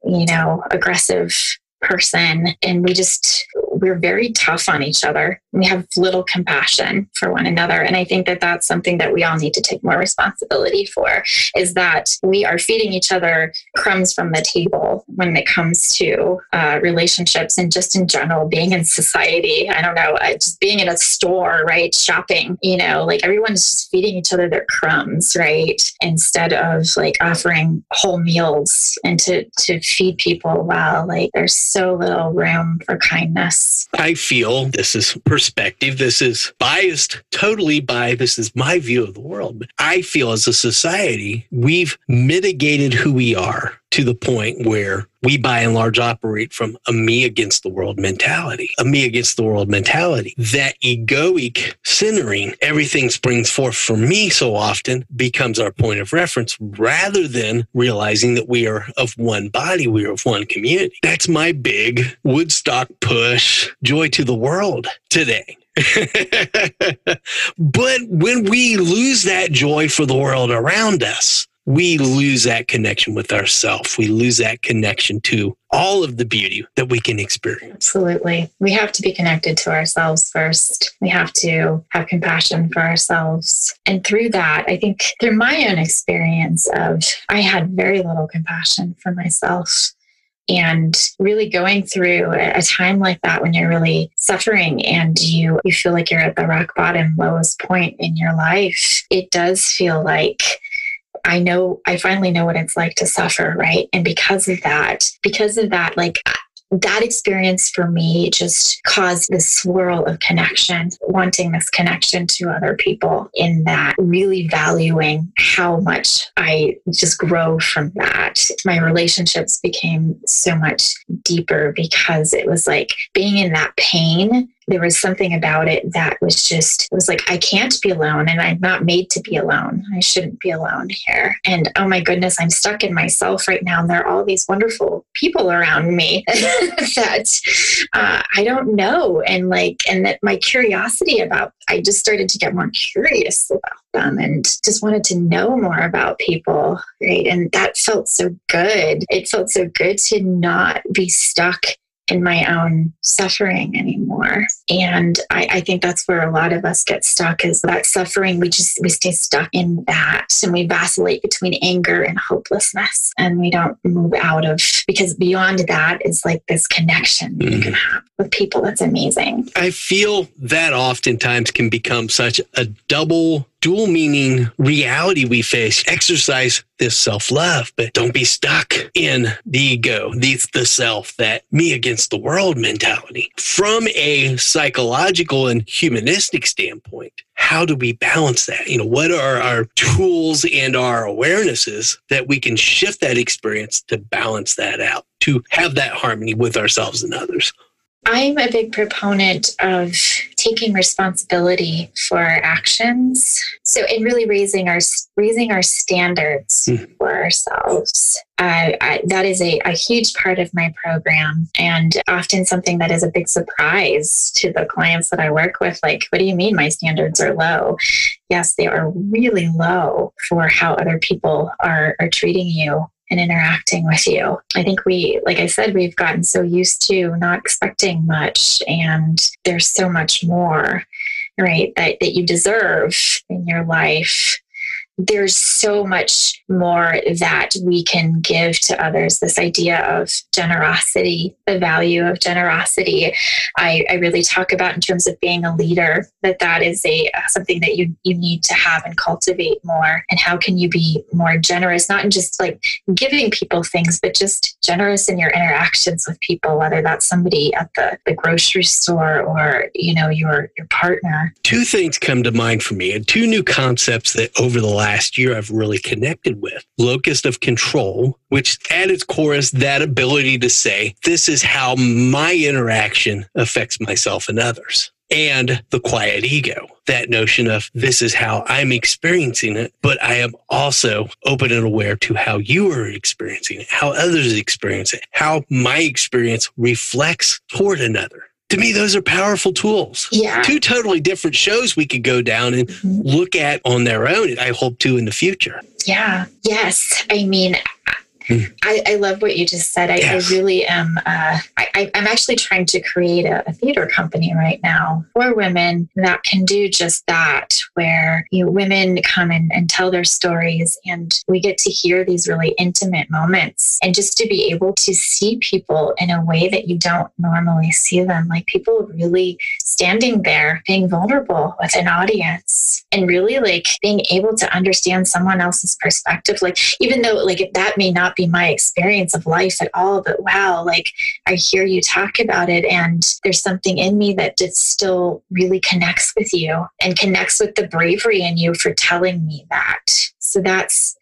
you know, aggressive person. And we just, we're very tough on each other. We have little compassion for one another. And I think that that's something that we all need to take more responsibility for is that we are feeding each other crumbs from the table when it comes to uh, relationships and just in general being in society. I don't know, just being in a store, right? Shopping, you know, like everyone's just feeding each other their crumbs, right? Instead of like offering whole meals and to, to feed people well. Like there's so little room for kindness. I feel this is perspective. This is biased totally by this is my view of the world. But I feel as a society, we've mitigated who we are to the point where we by and large operate from a me against the world mentality, a me against the world mentality. That egoic centering, everything springs forth for me so often becomes our point of reference rather than realizing that we are of one body, we are of one community. That's my big Woodstock push, joy to the world today. but when we lose that joy for the world around us, we lose that connection with ourself. We lose that connection to all of the beauty that we can experience. Absolutely. We have to be connected to ourselves first. We have to have compassion for ourselves. And through that, I think through my own experience of I had very little compassion for myself and really going through a time like that when you're really suffering and you you feel like you're at the rock bottom lowest point in your life it does feel like I know, I finally know what it's like to suffer, right? And because of that, because of that, like that experience for me just caused this swirl of connection, wanting this connection to other people, in that really valuing how much I just grow from that. My relationships became so much deeper because it was like being in that pain there was something about it that was just it was like i can't be alone and i'm not made to be alone i shouldn't be alone here and oh my goodness i'm stuck in myself right now and there are all these wonderful people around me that uh, I don't know. And like, and that my curiosity about, I just started to get more curious about them and just wanted to know more about people. Right. And that felt so good. It felt so good to not be stuck in my own suffering anymore. And I, I, think that's where a lot of us get stuck is that suffering. We just, we stay stuck in that and we vacillate between anger and hopelessness. And we don't move out of, because beyond that is like this connection mm-hmm. you can have with people that's amazing. I feel that oftentimes can become such a double dual meaning reality we face. Exercise this self love, but don't be stuck in the ego, the, the self, that me against the world mentality. From a psychological and humanistic standpoint, how do we balance that? You know, what are our tools and our awarenesses that we can shift that experience to balance that out, to have that harmony with ourselves and others? I'm a big proponent of taking responsibility for our actions. So, in really raising our raising our standards mm. for ourselves, uh, I, that is a, a huge part of my program, and often something that is a big surprise to the clients that I work with. Like, what do you mean my standards are low? Yes, they are really low for how other people are are treating you and interacting with you. I think we, like I said, we've gotten so used to not expecting much, and there's so much more, right, that, that you deserve in your life there's so much more that we can give to others. This idea of generosity, the value of generosity, I, I really talk about in terms of being a leader. That that is a uh, something that you you need to have and cultivate more. And how can you be more generous, not in just like giving people things, but just generous in your interactions with people, whether that's somebody at the, the grocery store or you know your your partner. Two things come to mind for me, and two new concepts that over the last last year I've really connected with. Locus of control, which at its core is that ability to say, this is how my interaction affects myself and others. And the quiet ego, that notion of this is how I'm experiencing it, but I am also open and aware to how you are experiencing it, how others experience it, how my experience reflects toward another to me, those are powerful tools. Yeah. Two totally different shows we could go down and mm-hmm. look at on their own. I hope to in the future. Yeah. Yes. I mean, I, I, love what you just said. I, yes. I really am. Uh, I, am actually trying to create a, a, theater company right now for women that can do just that, where you know, women come in and tell their stories, and we get to hear these really intimate moments, and just to be able to see people in a way that you don't normally see them, like people really standing there, being vulnerable with an audience, and really like being able to understand someone else's perspective. Like even though like that may not be my experience of life at all, but wow, like I hear you talk about it and there's something in me that just still really connects with you and connects with the bravery in you for telling me that. So that's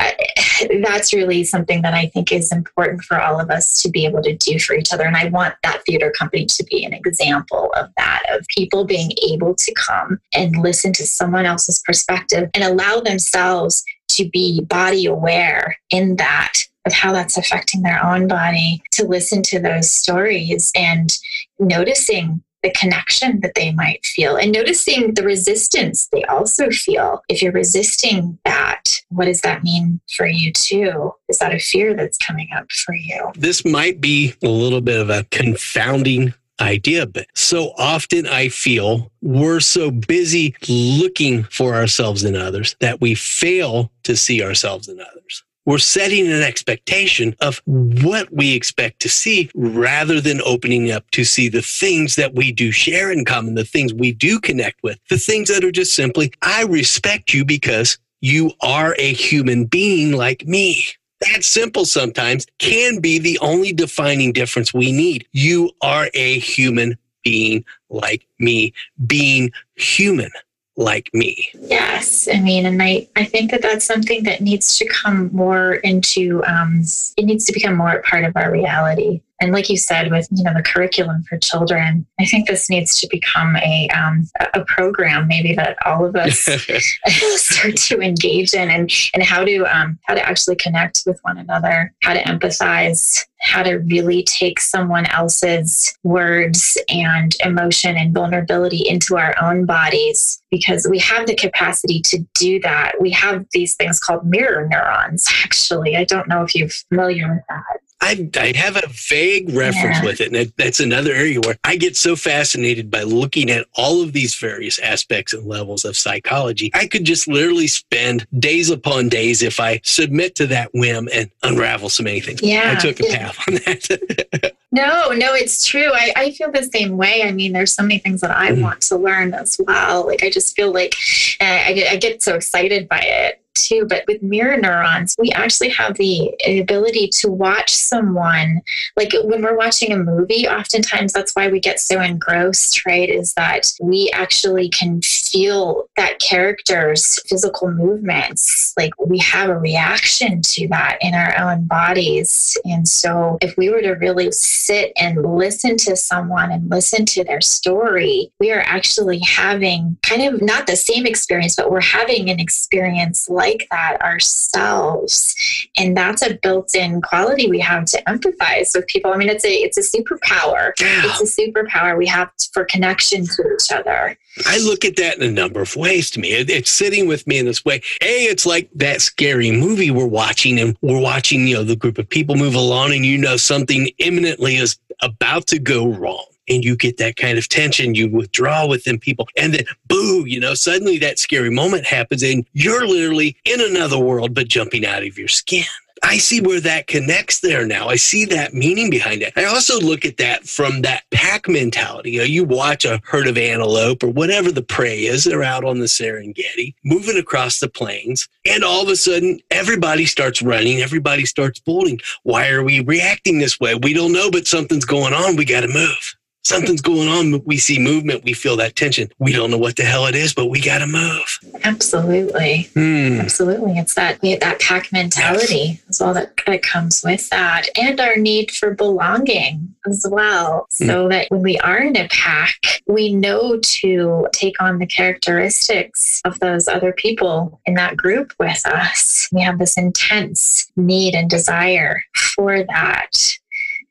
uh, that's really something that I think is important for all of us to be able to do for each other. And I want that theater company to be an example of that, of people being able to come and listen to someone else's perspective and allow themselves to be body aware in that of how that's affecting their own body, to listen to those stories and noticing the connection that they might feel and noticing the resistance they also feel. If you're resisting that, what does that mean for you too? Is that a fear that's coming up for you? This might be a little bit of a confounding idea, but so often I feel we're so busy looking for ourselves in others that we fail to see ourselves in others. We're setting an expectation of what we expect to see rather than opening up to see the things that we do share in common, the things we do connect with, the things that are just simply, I respect you because you are a human being like me that simple sometimes can be the only defining difference we need. You are a human being like me, being human like me. Yes, I mean, and I, I think that that's something that needs to come more into, um, it needs to become more part of our reality And like you said, with you know the curriculum for children, I think this needs to become a um, a program maybe that all of us start to engage in, and and how to um, how to actually connect with one another, how to empathize, how to really take someone else's words and emotion and vulnerability into our own bodies because we have the capacity to do that. We have these things called mirror neurons, actually. I don't know if you're familiar with that. I, I have a vague reference yeah. with it. And that, that's another area where I get so fascinated by looking at all of these various aspects and levels of psychology. I could just literally spend days upon days if I submit to that whim and unravel so many things. Yeah. I took a path on that. No, no, it's true. I, I feel the same way. I mean, there's so many things that I mm. want to learn as well. Like, I just feel like uh, I, I get so excited by it too, but with mirror neurons, we actually have the ability to watch someone. Like when we're watching a movie, oftentimes that's why we get so engrossed, right? Is that we actually can feel that character's physical movements. Like we have a reaction to that in our own bodies. And so if we were to really sit and listen to someone and listen to their story, we are actually having kind of not the same experience, but we're having an experience like like that ourselves. And that's a built-in quality we have to empathize with people. I mean it's a it's a superpower. Yeah. it's a superpower we have for connection to each other. I look at that in a number of ways to me. It, it's sitting with me in this way. A it's like that scary movie we're watching and we're watching you know the group of people move along and you know something imminently is about to go wrong and you get that kind of tension. You withdraw within people, and then boo, you know, suddenly that scary moment happens, and you're literally in another world, but jumping out of your skin. I see where that connects there now. I see that meaning behind it. I also look at that from that pack mentality. You know, you watch a herd of antelope or whatever the prey is, they're out on the Serengeti, moving across the plains, and all of a sudden everybody starts running, everybody starts bolting. Why are we reacting this way? We don't know, but something's going on. We got to move something's going on. We see movement. We feel that tension. We don't know what the hell it is, but we got to move. Absolutely. Hmm. Absolutely. It's that, that pack mentality yes. is all that, that comes with that and our need for belonging as well. Hmm. So that when we are in a pack, we know to take on the characteristics of those other people in that group with us. We have this intense need and desire for that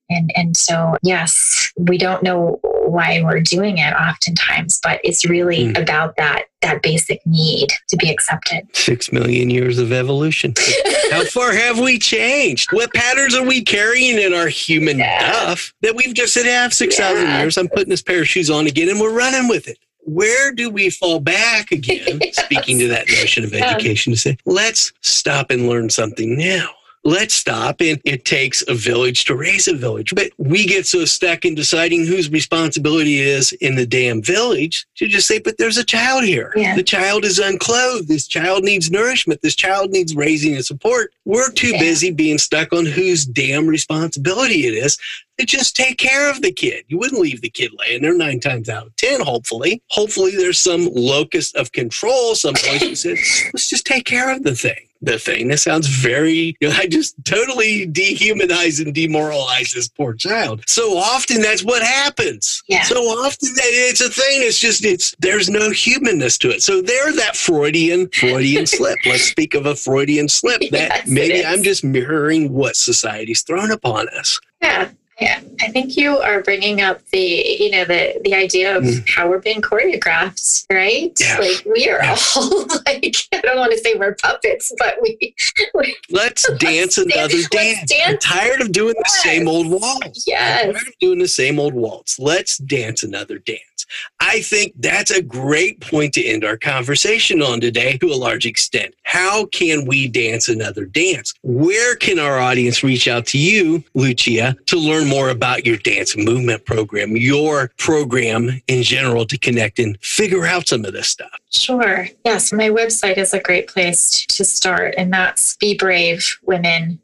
and and so yes we don't know why we're doing it oftentimes but it's really mm. about that that basic need to be accepted six million years of evolution how far have we changed what patterns are we carrying in our human yeah. stuff that we've just said have 6000 yeah. years i'm putting this pair of shoes on again and we're running with it where do we fall back again? yes. Speaking to that notion of education, to say, let's stop and learn something now let's stop. And it takes a village to raise a village. But we get so stuck in deciding whose responsibility it is in the damn village to just say, but there's a child here. Yeah. The child is unclothed. This child needs nourishment. This child needs raising and support. We're too yeah. busy being stuck on whose damn responsibility it is to just take care of the kid. You wouldn't leave the kid laying there nine times out of 10, hopefully. Hopefully, there's some locus of control someplace who said, let's just take care of the thing. The thing. That sounds very, you know, I just totally dehumanize and demoralize this poor child. So often that's what happens. Yeah. So often that it's a thing. It's just, it's, there's no humanness to it. So there, that Freudian, Freudian slip. Let's speak of a Freudian slip that yes, maybe I'm just mirroring what society's thrown upon us. Yeah. Yeah, I think you are bringing up the, you know, the the idea of mm. how we're being choreographed, right? Yeah. Like we are yeah. all like, I don't want to say we're puppets, but we. we let's dance let's another dance. dance. dance. I'm tired of doing yes. the same old waltz. Yes. I'm tired of doing the same old waltz. Let's dance another dance. I think that's a great point to end our conversation on today to a large extent. How can we dance another dance? Where can our audience reach out to you, Lucia, to learn more about your dance movement program, your program in general to connect and figure out some of this stuff? Sure. Yes, my website is a great place to start, and that's Be Brave Women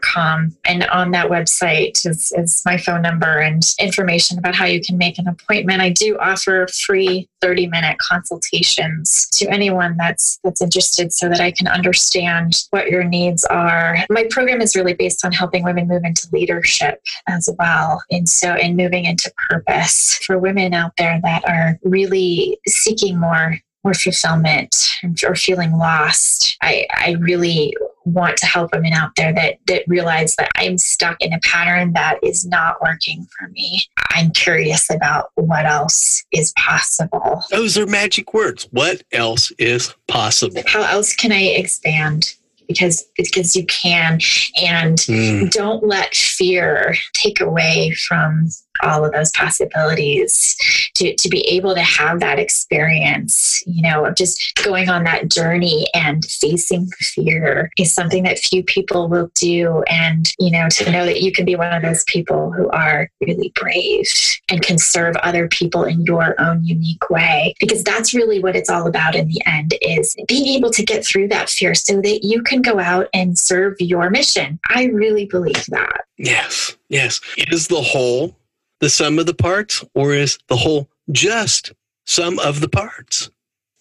com. And on that website is, is my phone number and information about how you can make an appointment. I do offer free 30 minute consultations to anyone that's that's interested so that I can understand what your needs are. My program is really based on helping women move into leadership as well. And so in moving into purpose for women out there that are really seeking more more fulfillment or feeling lost. I, I really want to help women out there that that realize that I'm stuck in a pattern that is not working for me. I'm curious about what else is possible. Those are magic words. What else is possible? How else can I expand? Because because you can and mm. don't let fear take away from all of those possibilities to, to be able to have that experience, you know, of just going on that journey and facing fear is something that few people will do. And, you know, to know that you can be one of those people who are really brave and can serve other people in your own unique way, because that's really what it's all about in the end is being able to get through that fear so that you can go out and serve your mission. I really believe that. Yes. Yes. Is the whole the sum of the parts or is the whole just sum of the parts?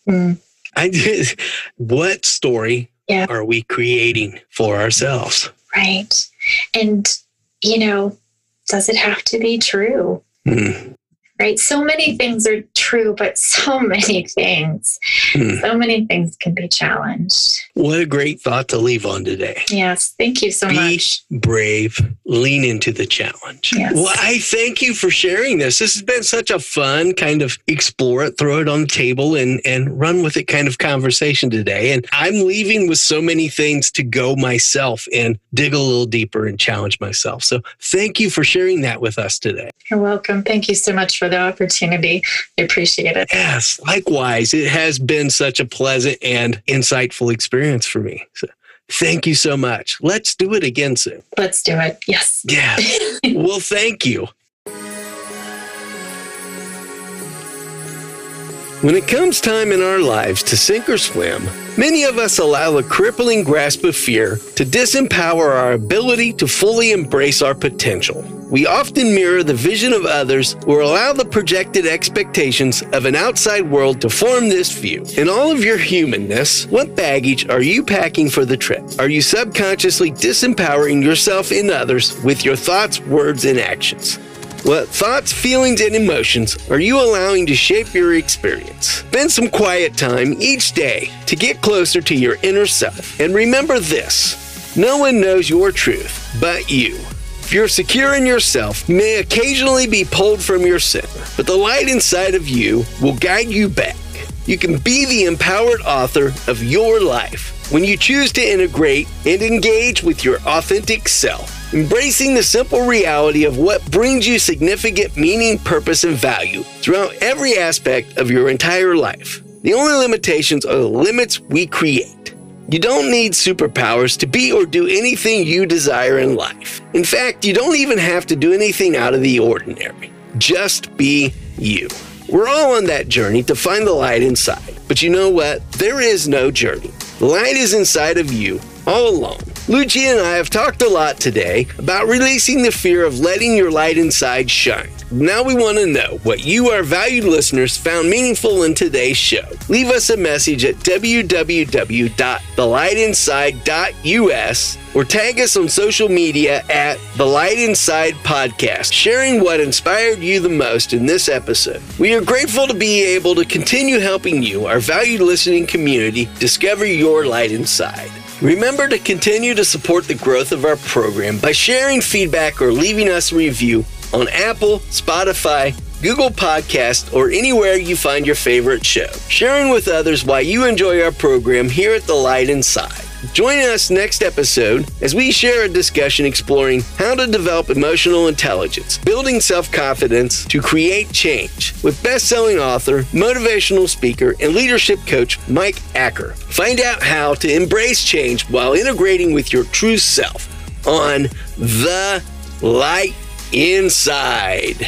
Mm. I did, what story yeah. are we creating for ourselves? Right. And, you know, does it have to be true? Mm right? So many things are true, but so many things, hmm. so many things can be challenged. What a great thought to leave on today. Yes. Thank you so be much. Be brave, lean into the challenge. Yes. Well, I thank you for sharing this. This has been such a fun kind of explore it, throw it on the table and, and run with it kind of conversation today. And I'm leaving with so many things to go myself and dig a little deeper and challenge myself. So thank you for sharing that with us today. You're welcome. Thank you so much for the opportunity. I appreciate it. Yes, likewise. It has been such a pleasant and insightful experience for me. So thank you so much. Let's do it again soon. Let's do it. Yes. Yeah. well, thank you. When it comes time in our lives to sink or swim, many of us allow a crippling grasp of fear to disempower our ability to fully embrace our potential. We often mirror the vision of others or allow the projected expectations of an outside world to form this view. In all of your humanness, what baggage are you packing for the trip? Are you subconsciously disempowering yourself and others with your thoughts, words, and actions? What thoughts, feelings, and emotions are you allowing to shape your experience? Spend some quiet time each day to get closer to your inner self. And remember this no one knows your truth but you. If you're secure in yourself, you may occasionally be pulled from your center, but the light inside of you will guide you back. You can be the empowered author of your life when you choose to integrate and engage with your authentic self embracing the simple reality of what brings you significant meaning, purpose, and value throughout every aspect of your entire life. The only limitations are the limits we create. You don't need superpowers to be or do anything you desire in life. In fact, you don't even have to do anything out of the ordinary. Just be you. We're all on that journey to find the light inside. But you know what? There is no journey. The light is inside of you, all along. Lucia and I have talked a lot today about releasing the fear of letting your light inside shine. Now we want to know what you, our valued listeners, found meaningful in today's show. Leave us a message at www.thelightinside.us or tag us on social media at The Light Inside Podcast, sharing what inspired you the most in this episode. We are grateful to be able to continue helping you, our valued listening community, discover your light inside. Remember to continue to support the growth of our program by sharing feedback or leaving us a review on Apple, Spotify, Google Podcast, or anywhere you find your favorite show. Sharing with others why you enjoy our program here at The Light Inside. Join us next episode as we share a discussion exploring how to develop emotional intelligence, building self confidence to create change with best selling author, motivational speaker, and leadership coach Mike Acker. Find out how to embrace change while integrating with your true self on The Light Inside.